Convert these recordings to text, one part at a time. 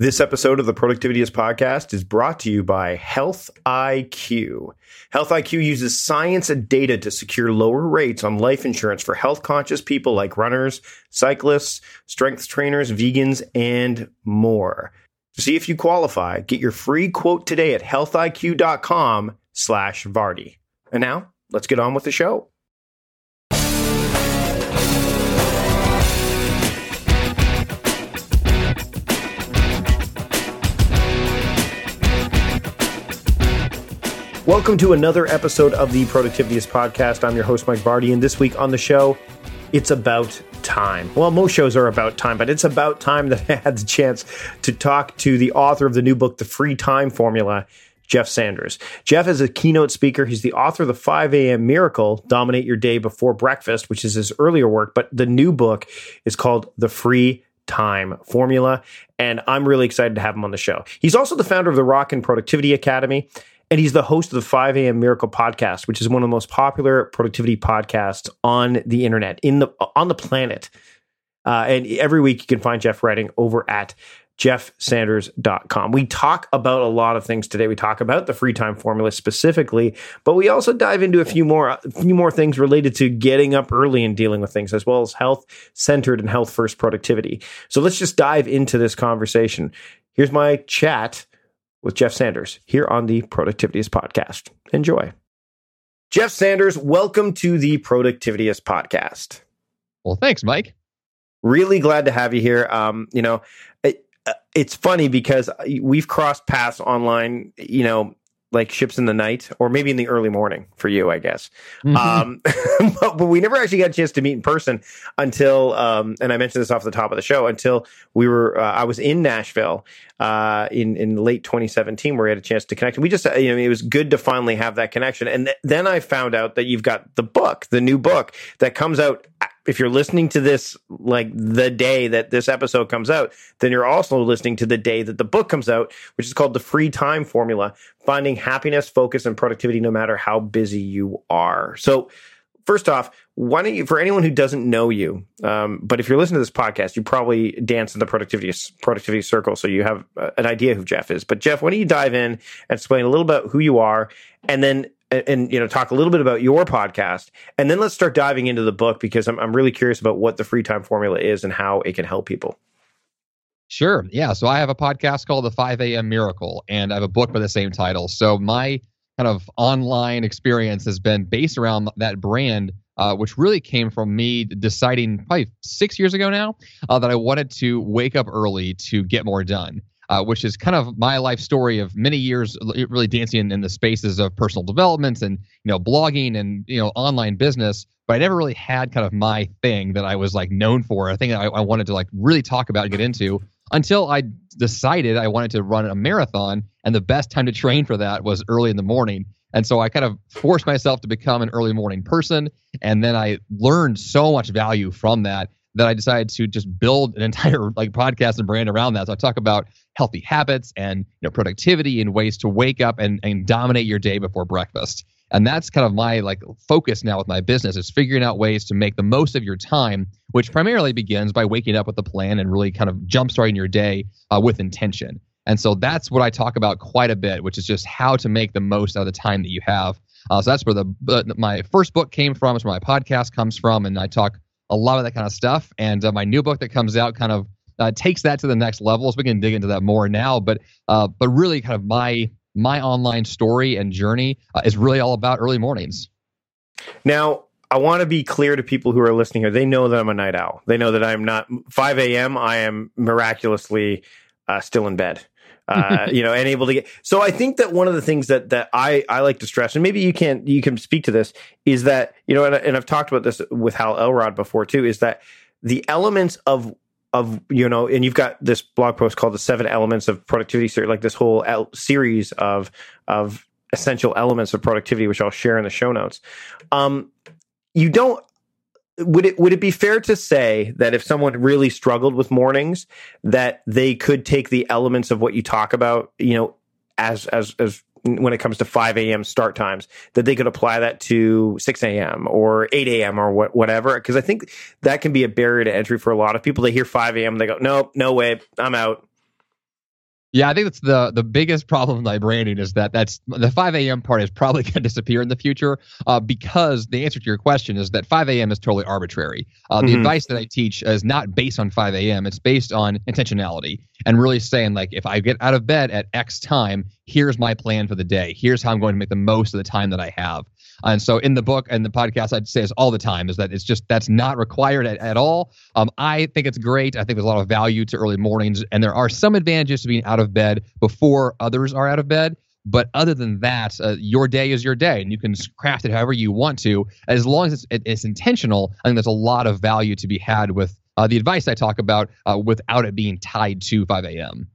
This episode of the Productivityist podcast is brought to you by Health IQ. Health IQ uses science and data to secure lower rates on life insurance for health conscious people like runners, cyclists, strength trainers, vegans, and more. To see if you qualify, get your free quote today at healthiq.com slash Vardy. And now let's get on with the show. Welcome to another episode of the Productivityist podcast. I'm your host, Mike Vardy, and this week on the show, it's about time. Well, most shows are about time, but it's about time that I had the chance to talk to the author of the new book, The Free Time Formula, Jeff Sanders. Jeff is a keynote speaker. He's the author of the 5 a.m. Miracle, Dominate Your Day Before Breakfast, which is his earlier work, but the new book is called The Free time formula. And I'm really excited to have him on the show. He's also the founder of the Rocking Productivity Academy. And he's the host of the 5 a.m. Miracle podcast, which is one of the most popular productivity podcasts on the internet, in the on the planet. Uh, and every week you can find Jeff writing over at jeffsanders.com. We talk about a lot of things today. We talk about the free time formula specifically, but we also dive into a few more a few more things related to getting up early and dealing with things as well as health centered and health first productivity. So let's just dive into this conversation. Here's my chat with Jeff Sanders here on the Productivityist podcast. Enjoy. Jeff Sanders, welcome to the Productivityist podcast. Well, thanks, Mike. Really glad to have you here. Um, you know, it, uh, it's funny because we've crossed paths online, you know, like ships in the night or maybe in the early morning for you, I guess. Mm-hmm. Um, but, but, we never actually got a chance to meet in person until, um, and I mentioned this off the top of the show, until we were, uh, I was in Nashville, uh, in, in late 2017 where we had a chance to connect. And we just, you know, it was good to finally have that connection. And th- then I found out that you've got the book, the new book that comes out if you're listening to this like the day that this episode comes out, then you're also listening to the day that the book comes out, which is called The Free Time Formula Finding Happiness, Focus, and Productivity No Matter How Busy You Are. So, first off, why don't you, for anyone who doesn't know you, um, but if you're listening to this podcast, you probably dance in the productivity productivity circle, so you have uh, an idea who Jeff is. But Jeff, why don't you dive in and explain a little about who you are, and then and, and, you know talk a little bit about your podcast. And then let's start diving into the book because I'm, I'm really curious about what the free time formula is and how it can help people. Sure. Yeah. So i have a podcast called the 5 a.m miracle and i have a book by the same title. So my kind of online experience has been based around that brand uh, which really came from me deciding probably six years ago now uh, that i wanted to wake up early to get more done uh, which is kind of my life story of many years really dancing in, in, the spaces of personal development and you know blogging and you know online business but i never really had kind of my thing that i was like known for a thing that I, I wanted to like really talk about and get into until i decided i wanted to run a marathon and the best time to train for that was early in the morning and so I kind of forced myself to become an early morning person. And then I learned so much value from that that I decided to just build an entire like podcast and brand around that. So I talk about healthy habits and you know productivity and ways to wake up and, and dominate your day before breakfast. And that's kind of my like focus now with my business is figuring out ways to make the most of your time, which primarily begins by waking up with a plan and really kind of jumpstarting your day uh, with intention. And so that's what I talk about quite a bit, which is just how to make the most out of the time that you have. Uh, so that's where the uh, my first book came from. It's where my podcast comes from, and I talk a lot of that kind of stuff. And uh, my new book that comes out kind of uh, takes that to the next level. So we can dig into that more now. But uh, but really, kind of my my online story and journey uh, is really all about early mornings. Now, I want to be clear to people who are listening here. They know that I'm a night owl. They know that I'm not 5 a.m. I am miraculously uh, still in bed. Uh, you know, and able to get. So I think that one of the things that that I I like to stress, and maybe you can you can speak to this, is that you know, and, and I've talked about this with Hal Elrod before too, is that the elements of of you know, and you've got this blog post called the seven elements of productivity, like this whole series of of essential elements of productivity, which I'll share in the show notes. Um, you don't would it would it be fair to say that if someone really struggled with mornings that they could take the elements of what you talk about you know as as as when it comes to 5 a.m. start times that they could apply that to 6 a.m. or 8 a.m. or what, whatever. Because I think that can be a barrier to entry for a lot of people. They hear 5 a.m. they go, nope, no way, I'm out. Yeah, I think that's the the biggest problem with my branding is that that's the 5 a.m. part is probably going to disappear in the future uh, because the answer to your question is that 5 a.m. is totally arbitrary. Uh, mm-hmm. The advice that I teach is not based on 5 a.m. It's based on intentionality and really saying like if I get out of bed at X time, here's my plan for the day. Here's how I'm going to make the most of the time that I have. And so in the book and the podcast, I'd say is all the time is that it's just that's not required at, at all. Um, I think it's great. I think there's a lot of value to early mornings, and there are some advantages to being out of bed before others are out of bed. But other than that, uh, your day is your day, and you can craft it however you want to, as long as it's, it, it's intentional. I think there's a lot of value to be had with uh, the advice I talk about uh, without it being tied to 5 a.m.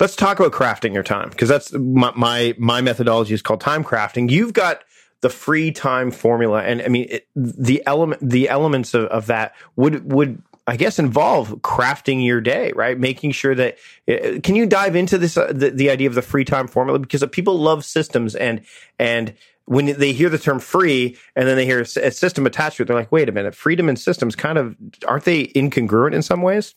Let's talk about crafting your time because that's my, my, my methodology is called time crafting. You've got the free time formula, and I mean it, the element the elements of, of that would would I guess involve crafting your day, right? Making sure that uh, can you dive into this uh, the, the idea of the free time formula because people love systems and and when they hear the term free and then they hear a system attached to it, they're like, wait a minute, freedom and systems kind of aren't they incongruent in some ways?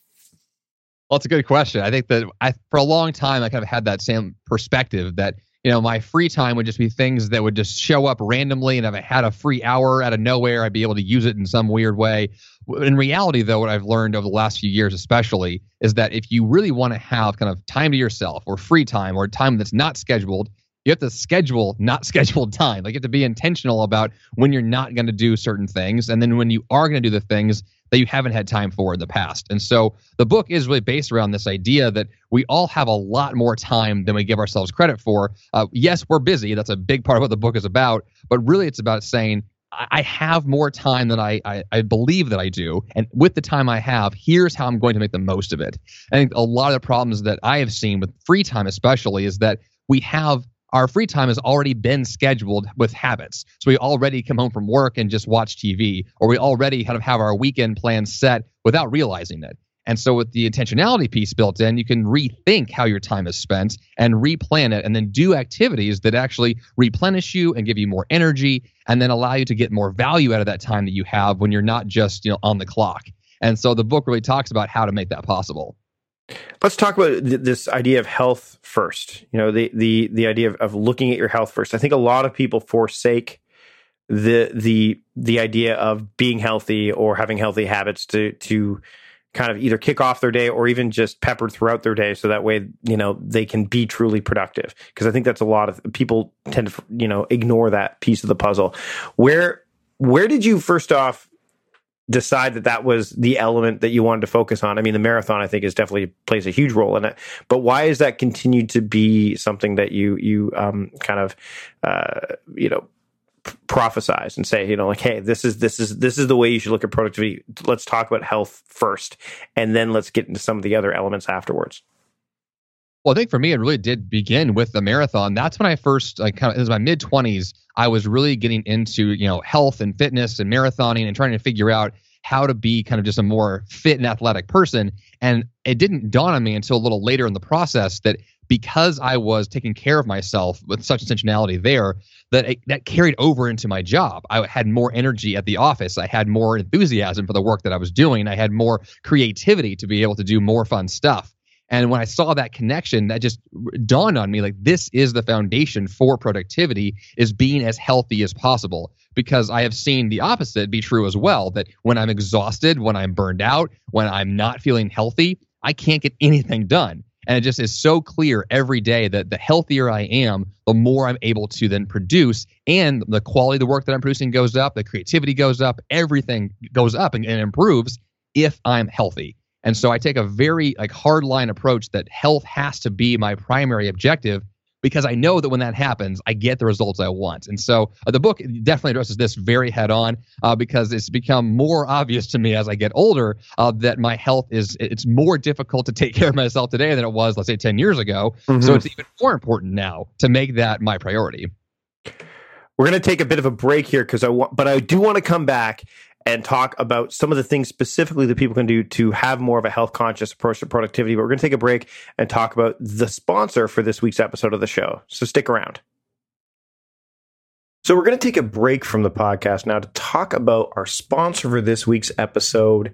Well, it's a good question. I think that I, for a long time, I kind of had that same perspective that you know, my free time would just be things that would just show up randomly. And if I had a free hour out of nowhere, I'd be able to use it in some weird way. In reality, though, what I've learned over the last few years, especially, is that if you really want to have kind of time to yourself or free time or time that's not scheduled, you have to schedule not scheduled time. Like you have to be intentional about when you're not going to do certain things. And then when you are going to do the things, that you haven't had time for in the past. And so the book is really based around this idea that we all have a lot more time than we give ourselves credit for. Uh, yes, we're busy. That's a big part of what the book is about. But really, it's about saying, I have more time than I, I, I, believe that I do. And with the time I have, here's how I'm going to make the most of it. I think a lot of the problems that I have seen with free time, especially, is that we have our free time has already been scheduled with habits. So we already come home from work and just watch TV, or we already kind of have our weekend plans set without realizing it. And so, with the intentionality piece built in, you can rethink how your time is spent and replan it, and then do activities that actually replenish you and give you more energy, and then allow you to get more value out of that time that you have when you're not just you know on the clock. And so, the book really talks about how to make that possible. Let's talk about th- this idea of health first. You know, the the the idea of, of looking at your health first. I think a lot of people forsake the the the idea of being healthy or having healthy habits to to kind of either kick off their day or even just peppered throughout their day so that way you know they can be truly productive because i think that's a lot of people tend to you know ignore that piece of the puzzle where where did you first off decide that that was the element that you wanted to focus on. I mean, the marathon I think is definitely plays a huge role in it. But why is that continued to be something that you you um, kind of uh, you know prophesize and say, you know, like, hey, this is this is this is the way you should look at productivity. Let's talk about health first, and then let's get into some of the other elements afterwards. Well, I think for me, it really did begin with the marathon. That's when I first, like, kind of, it was my mid 20s. I was really getting into, you know, health and fitness and marathoning and trying to figure out how to be kind of just a more fit and athletic person. And it didn't dawn on me until a little later in the process that because I was taking care of myself with such intentionality there, that it, that carried over into my job. I had more energy at the office. I had more enthusiasm for the work that I was doing. I had more creativity to be able to do more fun stuff. And when I saw that connection, that just dawned on me like this is the foundation for productivity is being as healthy as possible because I have seen the opposite be true as well that when I'm exhausted, when I'm burned out, when I'm not feeling healthy, I can't get anything done. And it just is so clear every day that the healthier I am, the more I'm able to then produce, and the quality of the work that I'm producing goes up, the creativity goes up, everything goes up and, and improves if I'm healthy. And so I take a very like hard line approach that health has to be my primary objective because I know that when that happens, I get the results I want. And so uh, the book definitely addresses this very head on uh, because it's become more obvious to me as I get older uh, that my health is it's more difficult to take care of myself today than it was, let's say, 10 years ago. Mm-hmm. So it's even more important now to make that my priority. We're going to take a bit of a break here because I want, but I do want to come back and talk about some of the things specifically that people can do to have more of a health conscious approach to productivity. But we're going to take a break and talk about the sponsor for this week's episode of the show. So stick around. So we're going to take a break from the podcast now to talk about our sponsor for this week's episode,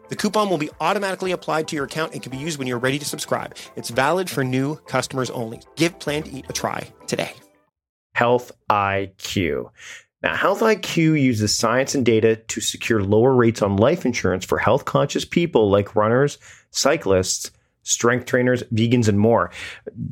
The coupon will be automatically applied to your account and can be used when you're ready to subscribe. It's valid for new customers only. Give Plan to Eat a try today. Health IQ. Now, Health IQ uses science and data to secure lower rates on life insurance for health conscious people like runners, cyclists, strength trainers, vegans, and more.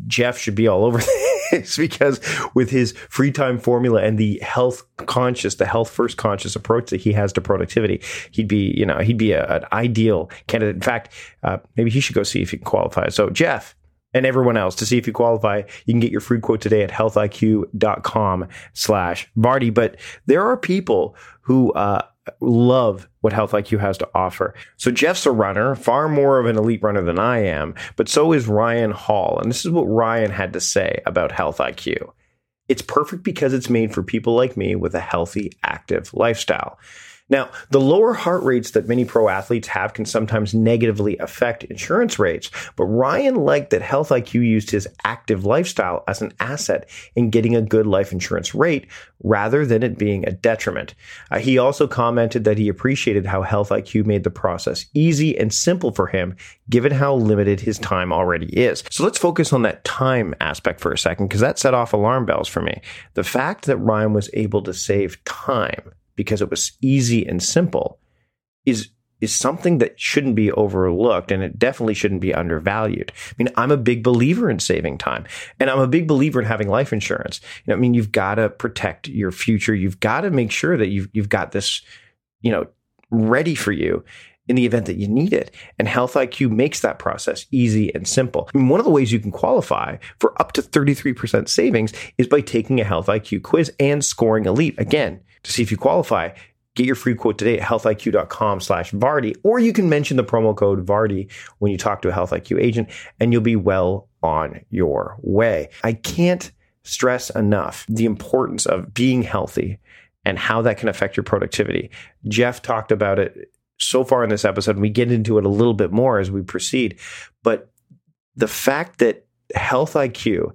Jeff should be all over this because with his free time formula and the health conscious, the health first conscious approach that he has to productivity, he'd be, you know, he'd be a, an ideal candidate. In fact, uh, maybe he should go see if he can qualify. So, Jeff, and everyone else to see if you qualify. You can get your free quote today at healthiq.com slash Vardy. But there are people who uh, love what Health IQ has to offer. So Jeff's a runner, far more of an elite runner than I am, but so is Ryan Hall. And this is what Ryan had to say about Health IQ. It's perfect because it's made for people like me with a healthy, active lifestyle. Now, the lower heart rates that many pro athletes have can sometimes negatively affect insurance rates, but Ryan liked that Health IQ used his active lifestyle as an asset in getting a good life insurance rate rather than it being a detriment. Uh, he also commented that he appreciated how Health IQ made the process easy and simple for him, given how limited his time already is. So let's focus on that time aspect for a second, because that set off alarm bells for me. The fact that Ryan was able to save time because it was easy and simple is is something that shouldn't be overlooked and it definitely shouldn't be undervalued. I mean, I'm a big believer in saving time and I'm a big believer in having life insurance. You know, I mean, you've got to protect your future. You've got to make sure that you've, you've got this, you know, ready for you in the event that you need it. And Health IQ makes that process easy and simple. I mean, one of the ways you can qualify for up to 33% savings is by taking a Health IQ quiz and scoring elite. Again, to see if you qualify, get your free quote today at healthiq.com slash Vardy, or you can mention the promo code Vardy when you talk to a Health IQ agent and you'll be well on your way. I can't stress enough the importance of being healthy and how that can affect your productivity. Jeff talked about it so far in this episode, and we get into it a little bit more as we proceed. But the fact that Health IQ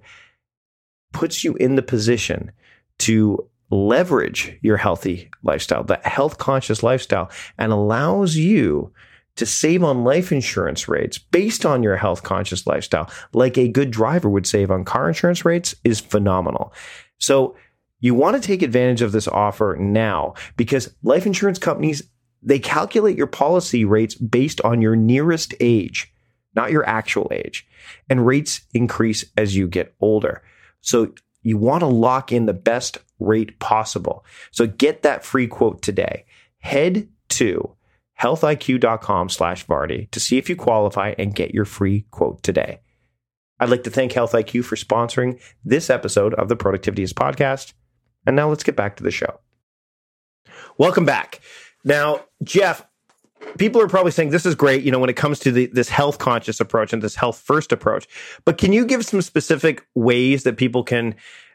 puts you in the position to leverage your healthy lifestyle, that health conscious lifestyle, and allows you to save on life insurance rates based on your health conscious lifestyle, like a good driver would save on car insurance rates, is phenomenal. So, you want to take advantage of this offer now because life insurance companies they calculate your policy rates based on your nearest age, not your actual age. And rates increase as you get older. So you want to lock in the best rate possible. So get that free quote today. Head to healthiq.com slash Vardy to see if you qualify and get your free quote today. I'd like to thank Health IQ for sponsoring this episode of the Productivityist podcast. And now let's get back to the show. Welcome back. Now, Jeff, people are probably saying this is great, you know, when it comes to the, this health conscious approach and this health first approach. But can you give some specific ways that people can,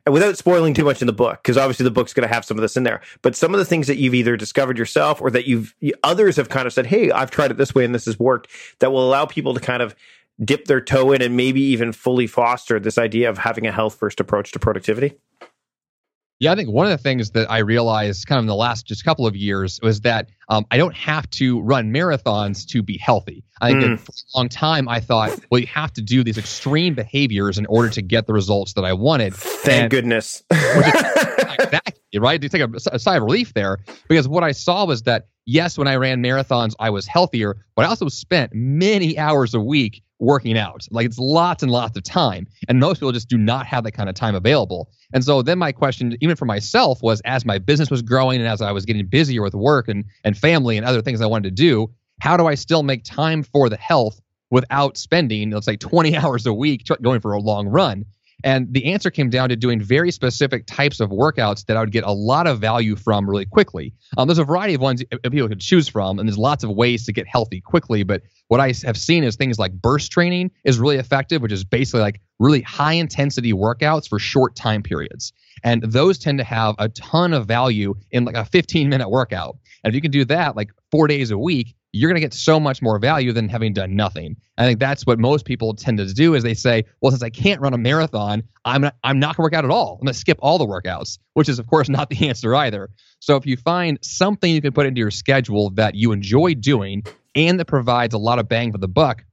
without spoiling too much in the book, because obviously the book's going to have some of this in there, but some of the things that you've either discovered yourself or that you've others have kind of said, "Hey, I've tried it this way and this has worked," that will allow people to kind of dip their toe in and maybe even fully foster this idea of having a health first approach to productivity. Yeah, I think one of the things that I realized kind of in the last just couple of years was that um, I don't have to run marathons to be healthy. I think mm. for a long time I thought, well, you have to do these extreme behaviors in order to get the results that I wanted. Thank and, goodness. exactly right. You take a, a sigh of relief there because what I saw was that yes, when I ran marathons, I was healthier, but I also spent many hours a week working out. Like it's lots and lots of time. And most people just do not have that kind of time available. And so then my question, even for myself, was as my business was growing and as I was getting busier with work and, and family and other things I wanted to do, how do I still make time for the health without spending, let's say, 20 hours a week going for a long run? And the answer came down to doing very specific types of workouts that I would get a lot of value from really quickly. Um, there's a variety of ones people could choose from, and there's lots of ways to get healthy quickly. But what I have seen is things like burst training is really effective, which is basically like really high intensity workouts for short time periods. And those tend to have a ton of value in like a 15 minute workout. And if you can do that like four days a week, you're going to get so much more value than having done nothing. I think that's what most people tend to do is they say, well, since I can't run a marathon, I'm not, I'm not going to work out at all. I'm going to skip all the workouts, which is of course not the answer either. So if you find something you can put into your schedule that you enjoy doing and that provides a lot of bang for the buck,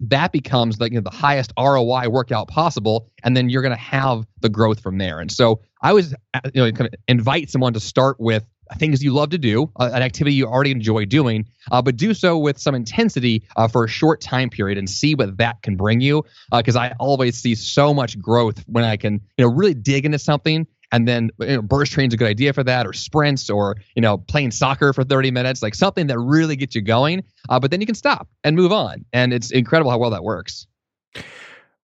that becomes like you know, the highest ROI workout possible, and then you're going to have the growth from there. And so I was, uh, you know, invite someone to start with things you love to do, uh, an activity you already enjoy doing, uh, but do so with some intensity uh, for a short time period and see what that can bring you. Because uh, I always see so much growth when I can, you know, really dig into something. And then you know, burst train's is a good idea for that, or sprints, or you know, playing soccer for 30 minutes, like something that really gets you going. Uh, but then you can stop and move on, and it's incredible how well that works.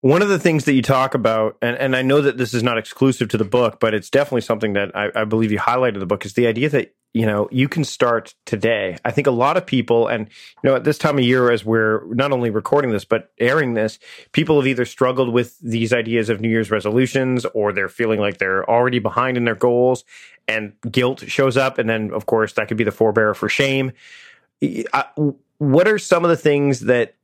One of the things that you talk about, and, and I know that this is not exclusive to the book, but it's definitely something that I, I believe you highlighted in the book, is the idea that you know you can start today. I think a lot of people, and you know, at this time of year, as we're not only recording this but airing this, people have either struggled with these ideas of New Year's resolutions, or they're feeling like they're already behind in their goals, and guilt shows up, and then of course that could be the forebearer for shame. what are some of the things that,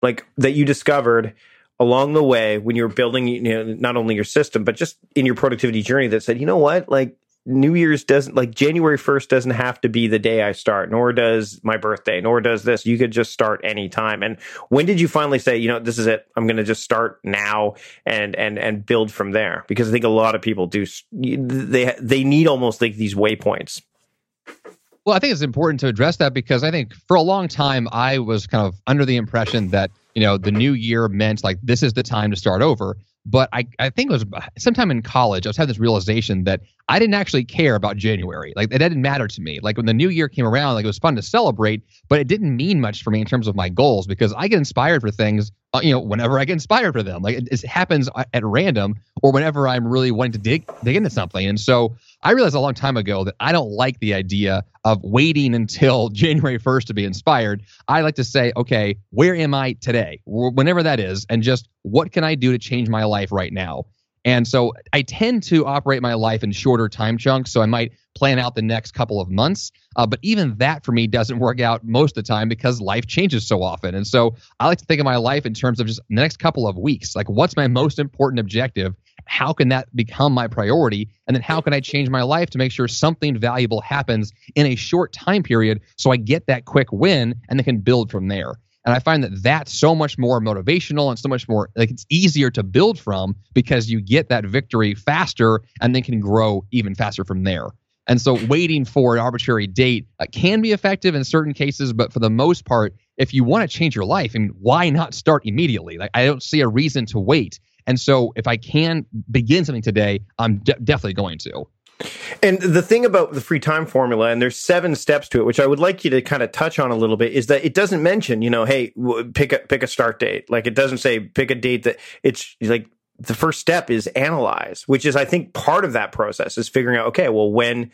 like, that you discovered? Along the way when you're building you know not only your system but just in your productivity journey that said you know what? Like new year's doesn't like january 1st doesn't have to be the day i start nor does my birthday nor does this. You could just start anytime. And when did you finally say you know this is it. I'm going to just start now and and and build from there? Because i think a lot of people do they they need almost like these waypoints. Well, I think it's important to address that because I think for a long time I was kind of under the impression that you know, the new year meant like this is the time to start over. But I, I think it was sometime in college, I was having this realization that I didn't actually care about January. Like it didn't matter to me. Like when the new year came around, like it was fun to celebrate, but it didn't mean much for me in terms of my goals because I get inspired for things, uh, you know, whenever I get inspired for them. Like it, it happens at random or whenever I'm really wanting to dig dig into something. And so I realized a long time ago that I don't like the idea of waiting until January 1st to be inspired. I like to say, okay, where am I today? Whenever that is, and just what can I do to change my life right now? And so I tend to operate my life in shorter time chunks. So I might plan out the next couple of months. Uh, but even that for me doesn't work out most of the time because life changes so often. And so I like to think of my life in terms of just the next couple of weeks. Like, what's my most important objective? How can that become my priority? And then how can I change my life to make sure something valuable happens in a short time period so I get that quick win and then can build from there? And I find that that's so much more motivational and so much more like it's easier to build from because you get that victory faster and then can grow even faster from there. And so waiting for an arbitrary date uh, can be effective in certain cases, but for the most part, if you want to change your life, I mean, why not start immediately? Like I don't see a reason to wait. And so if I can begin something today, I'm de- definitely going to. And the thing about the free time formula, and there's seven steps to it, which I would like you to kind of touch on a little bit, is that it doesn't mention, you know, hey, pick a pick a start date. Like it doesn't say pick a date that it's like the first step is analyze, which is I think part of that process is figuring out, okay, well, when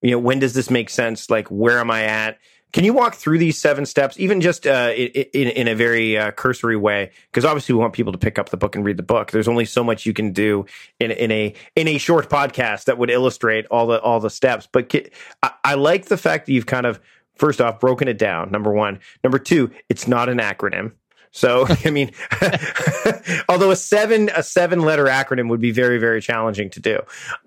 you know, when does this make sense? Like, where am I at? Can you walk through these seven steps, even just uh, in, in a very uh, cursory way? Because obviously, we want people to pick up the book and read the book. There's only so much you can do in, in a in a short podcast that would illustrate all the all the steps. But I, I like the fact that you've kind of first off broken it down. Number one, number two, it's not an acronym. So, I mean, although a seven a seven letter acronym would be very very challenging to do.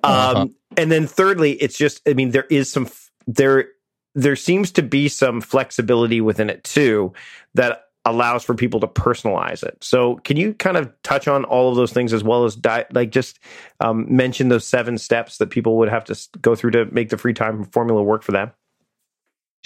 Um, uh-huh. And then thirdly, it's just I mean there is some there there seems to be some flexibility within it too that allows for people to personalize it. So, can you kind of touch on all of those things as well as di- like just um, mention those seven steps that people would have to go through to make the free time formula work for them?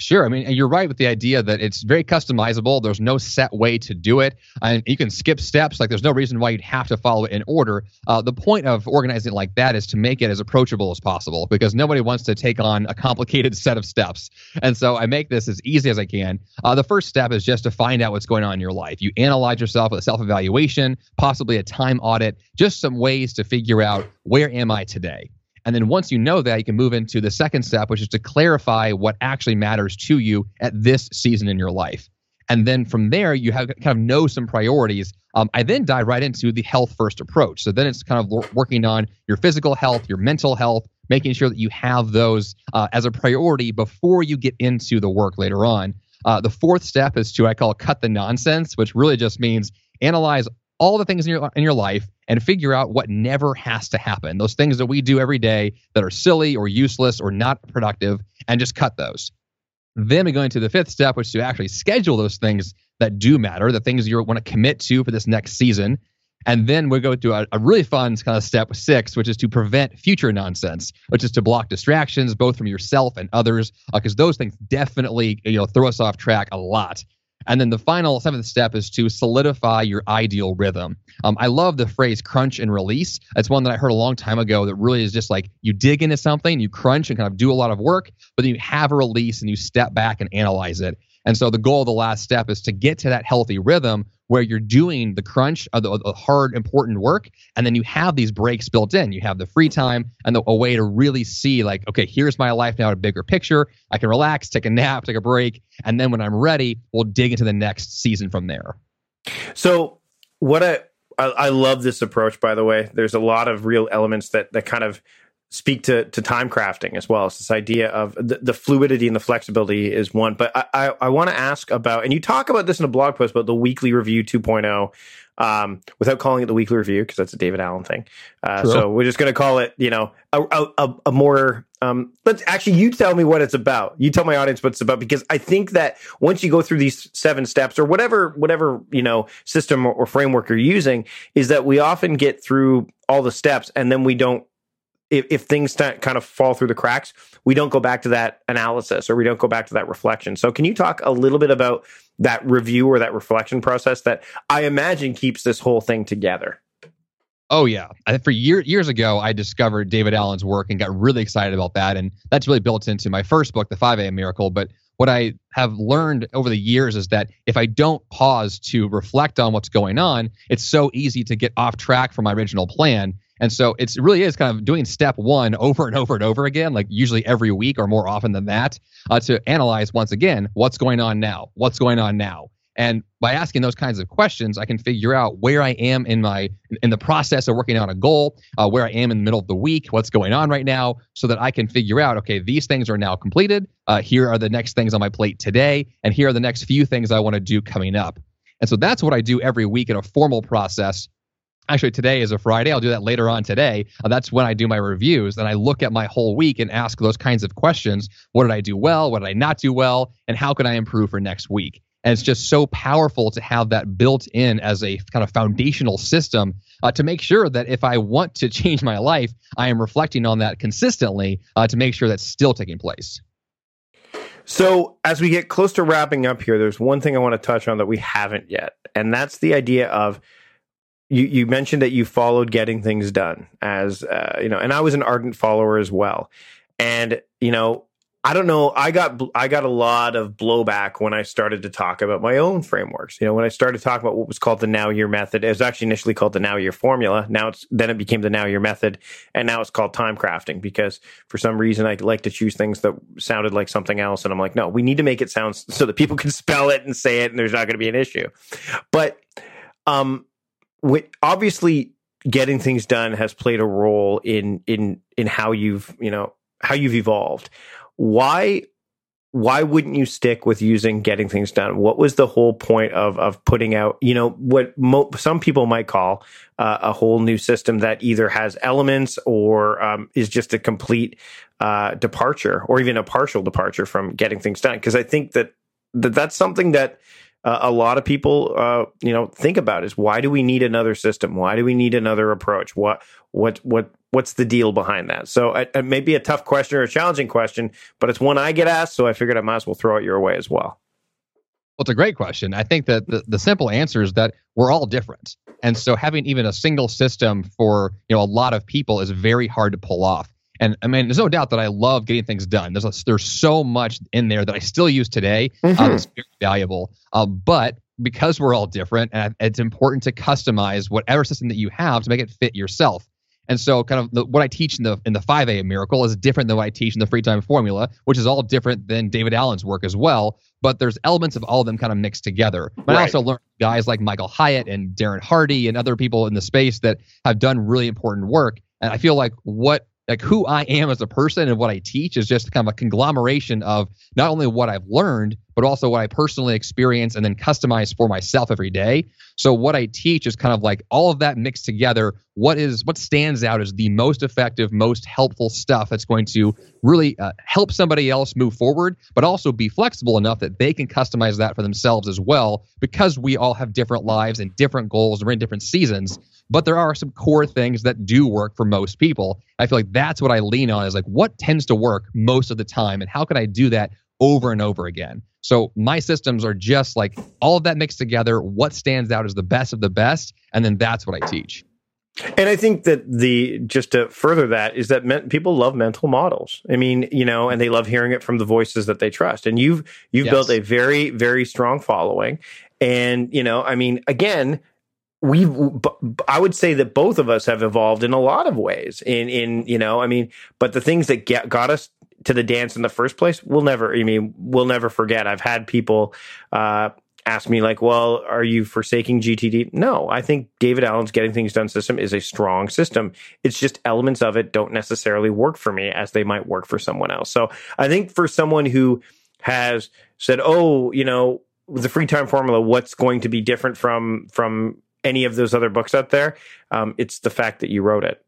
Sure. I mean, you're right with the idea that it's very customizable. There's no set way to do it. And you can skip steps. Like, there's no reason why you'd have to follow it in order. Uh, the point of organizing it like that is to make it as approachable as possible because nobody wants to take on a complicated set of steps. And so I make this as easy as I can. Uh, the first step is just to find out what's going on in your life. You analyze yourself with a self evaluation, possibly a time audit, just some ways to figure out where am I today? And then once you know that, you can move into the second step, which is to clarify what actually matters to you at this season in your life. And then from there, you have kind of know some priorities. Um, I then dive right into the health first approach. So then it's kind of working on your physical health, your mental health, making sure that you have those uh, as a priority before you get into the work later on. Uh, the fourth step is to I call cut the nonsense, which really just means analyze all the things in your in your life and figure out what never has to happen. Those things that we do every day that are silly or useless or not productive, and just cut those. Then we go into the fifth step, which is to actually schedule those things that do matter, the things you want to commit to for this next season. And then we go to a, a, really fun kind of step six, which is to prevent future nonsense, which is to block distractions both from yourself and others, because uh, those things definitely you know throw us off track a lot. And then the final seventh step is to solidify your ideal rhythm. Um, I love the phrase crunch and release. It's one that I heard a long time ago that really is just like you dig into something, you crunch and kind of do a lot of work, but then you have a release and you step back and analyze it. And so the goal of the last step is to get to that healthy rhythm where you're doing the crunch of the, the, hard, important work, and then you have these breaks built in. You have the free time and the, a way to really see, like, okay, here's my life now, a bigger picture. I can relax, take a nap, take a break, and then when I'm ready, we'll dig into the next season from there. So, what I I love this approach. By the way, there's a lot of real elements that that kind of speak to to time crafting as well. It's this idea of the, the fluidity and the flexibility is one. But I, I, I want to ask about, and you talk about this in a blog post about the weekly review 2.0. Um, without calling it the weekly review because that's a David Allen thing. Uh, so we're just going to call it, you know, a, a, a more. Um, but actually, you tell me what it's about. You tell my audience what it's about because I think that once you go through these seven steps or whatever, whatever you know system or, or framework you're using, is that we often get through all the steps and then we don't if, if things kind of fall through the cracks, we don't go back to that analysis or we don't go back to that reflection. So, can you talk a little bit about that review or that reflection process that I imagine keeps this whole thing together? Oh yeah, for year, years ago, I discovered David Allen's work and got really excited about that, and that's really built into my first book, The 5 A.M. Miracle. But what I have learned over the years is that if I don't pause to reflect on what's going on, it's so easy to get off track from my original plan and so it really is kind of doing step one over and over and over again, like usually every week or more often than that, uh, to analyze once again what's going on now, what's going on now. And by asking those kinds of questions, I can figure out where I am in my in the process of working on a goal, uh, where I am in the middle of the week, what's going on right now, so that I can figure out, okay, these things are now completed. Uh, here are the next things on my plate today, and here are the next few things I want to do coming up. And so that's what I do every week in a formal process actually today is a friday. I'll do that later on today. Uh, that's when i do my reviews. And i look at my whole week and ask those kinds of questions. What did i do well? What did i not do well? And how can i improve for next week? And it's just so powerful to have that built in as a kind of foundational system uh, to make sure that if i want to change my life i am reflecting on that consistently uh, to make sure that's still taking place. So, as we get close to wrapping up here, there's one thing I want to touch on that we haven't yet, and that's the idea of you you mentioned that you followed getting things done as uh, you know, and I was an ardent follower as well. And you know, I don't know. I got I got a lot of blowback when I started to talk about my own frameworks. You know, when I started talking about what was called the Now Year method, it was actually initially called the Now Year formula. Now it's then it became the Now Year method, and now it's called time crafting because for some reason I like to choose things that sounded like something else, and I'm like, no, we need to make it sound so that people can spell it and say it, and there's not going to be an issue. But um, obviously getting things done has played a role in in in how you've you know how you've evolved. Why why wouldn't you stick with using getting things done? What was the whole point of of putting out you know what mo- some people might call uh, a whole new system that either has elements or um, is just a complete uh, departure or even a partial departure from getting things done? Because i think that, that that's something that uh, a lot of people, uh, you know, think about is why do we need another system? Why do we need another approach? What, what, what, what's the deal behind that? So uh, it may be a tough question or a challenging question, but it's one I get asked, so I figured I might as well throw it your way as well. Well, it's a great question. I think that the, the simple answer is that we're all different. And so having even a single system for, you know, a lot of people is very hard to pull off. And I mean, there's no doubt that I love getting things done. There's a, there's so much in there that I still use today mm-hmm. uh, that's very valuable. Uh, but because we're all different, and it's important to customize whatever system that you have to make it fit yourself. And so, kind of the, what I teach in the in the 5 a.m. miracle is different than what I teach in the free time formula, which is all different than David Allen's work as well. But there's elements of all of them kind of mixed together. But right. I also learned guys like Michael Hyatt and Darren Hardy and other people in the space that have done really important work. And I feel like what like who I am as a person and what I teach is just kind of a conglomeration of not only what I've learned, but also what I personally experience and then customize for myself every day. So what I teach is kind of like all of that mixed together. What is what stands out is the most effective, most helpful stuff that's going to really uh, help somebody else move forward, but also be flexible enough that they can customize that for themselves as well, because we all have different lives and different goals. We're in different seasons, but there are some core things that do work for most people. I feel like that's what I lean on is like what tends to work most of the time, and how can I do that over and over again. So my systems are just like all of that mixed together. What stands out is the best of the best, and then that's what I teach. And I think that the just to further that is that men, people love mental models. I mean, you know, and they love hearing it from the voices that they trust. And you've you've yes. built a very very strong following. And you know, I mean, again, we I would say that both of us have evolved in a lot of ways. In in you know, I mean, but the things that get, got us to the dance in the first place, we'll never, I mean, we'll never forget. I've had people, uh, ask me like, well, are you forsaking GTD? No, I think David Allen's getting things done system is a strong system. It's just elements of it don't necessarily work for me as they might work for someone else. So I think for someone who has said, oh, you know, the free time formula, what's going to be different from, from any of those other books out there? Um, it's the fact that you wrote it.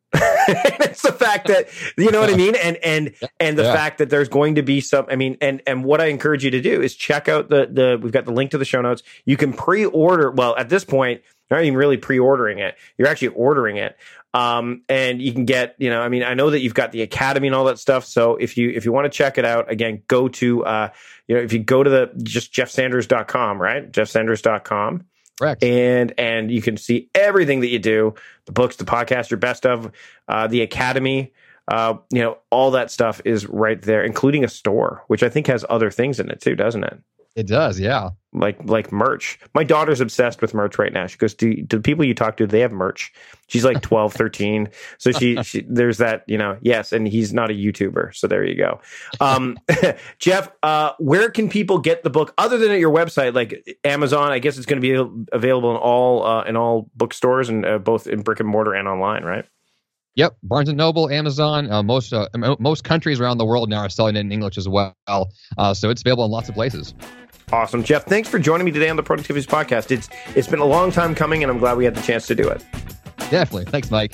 it's the fact that you know what I mean, and and and the yeah. fact that there's going to be some. I mean, and and what I encourage you to do is check out the the. We've got the link to the show notes. You can pre-order. Well, at this point, you're not even really pre-ordering it. You're actually ordering it. Um, and you can get, you know, I mean, I know that you've got the academy and all that stuff. So if you if you want to check it out, again, go to uh, you know, if you go to the just jeffsanders.com, right? jeffsanders.com Correct. And and you can see everything that you do, the books, the podcast, your best of, uh, the academy, uh, you know, all that stuff is right there, including a store, which I think has other things in it too, doesn't it? It does, yeah. Like like merch. My daughter's obsessed with merch right now. She goes, "Do, do the people you talk to? They have merch?" She's like 12, 13. So she, she there's that, you know. Yes, and he's not a YouTuber, so there you go. Um, Jeff, uh, where can people get the book other than at your website, like Amazon? I guess it's going to be available in all uh, in all bookstores and uh, both in brick and mortar and online, right? Yep, Barnes and Noble, Amazon, uh, most uh, most countries around the world now are selling it in English as well. Uh, so it's available in lots of places. Awesome, Jeff. Thanks for joining me today on the Productivityist Podcast. It's it's been a long time coming, and I'm glad we had the chance to do it. Definitely. Thanks, Mike.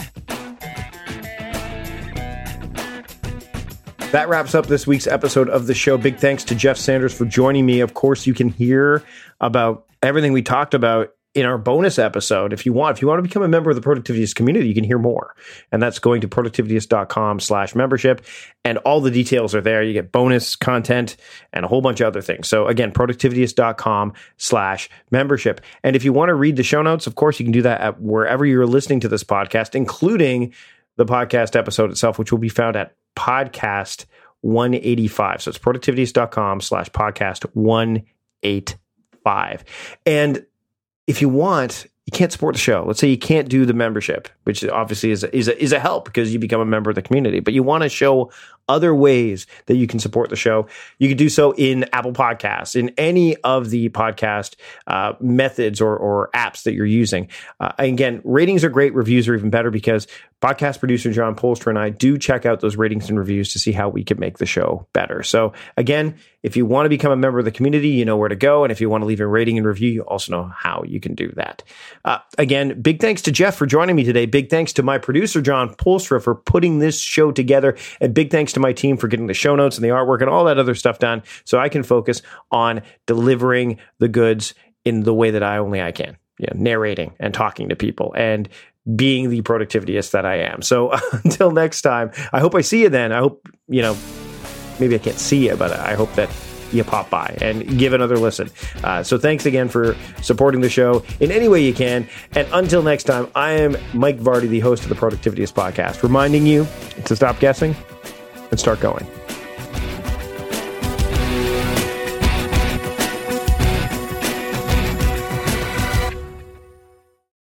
That wraps up this week's episode of the show. Big thanks to Jeff Sanders for joining me. Of course, you can hear about everything we talked about in our bonus episode, if you want, if you want to become a member of the Productivityist community, you can hear more. And that's going to productivityist.com slash membership. And all the details are there. You get bonus content and a whole bunch of other things. So again, productivityist.com slash membership. And if you want to read the show notes, of course, you can do that at wherever you're listening to this podcast, including the podcast episode itself, which will be found at podcast 185. So it's productivityist.com slash podcast 185. And if you want, you can't support the show. Let's say you can't do the membership, which obviously is a, is a, is a help because you become a member of the community. But you want to show other ways that you can support the show. You can do so in Apple Podcasts, in any of the podcast uh, methods or, or apps that you're using. Uh, again, ratings are great. Reviews are even better because podcast producer John Polster and I do check out those ratings and reviews to see how we can make the show better. So again, if you want to become a member of the community, you know where to go. And if you want to leave a rating and review, you also know how you can do that. Uh, again, big thanks to Jeff for joining me today. Big thanks to my producer, John Polstra, for putting this show together. And big thanks to my team for getting the show notes and the artwork and all that other stuff done so I can focus on delivering the goods in the way that I only I can. Yeah, narrating and talking to people and being the productivityist that I am. So until next time, I hope I see you then. I hope, you know, maybe I can't see you, but I hope that you pop by and give another listen. Uh, so thanks again for supporting the show in any way you can. And until next time, I am Mike Vardy, the host of the Productivityist podcast, reminding you to stop guessing and start going.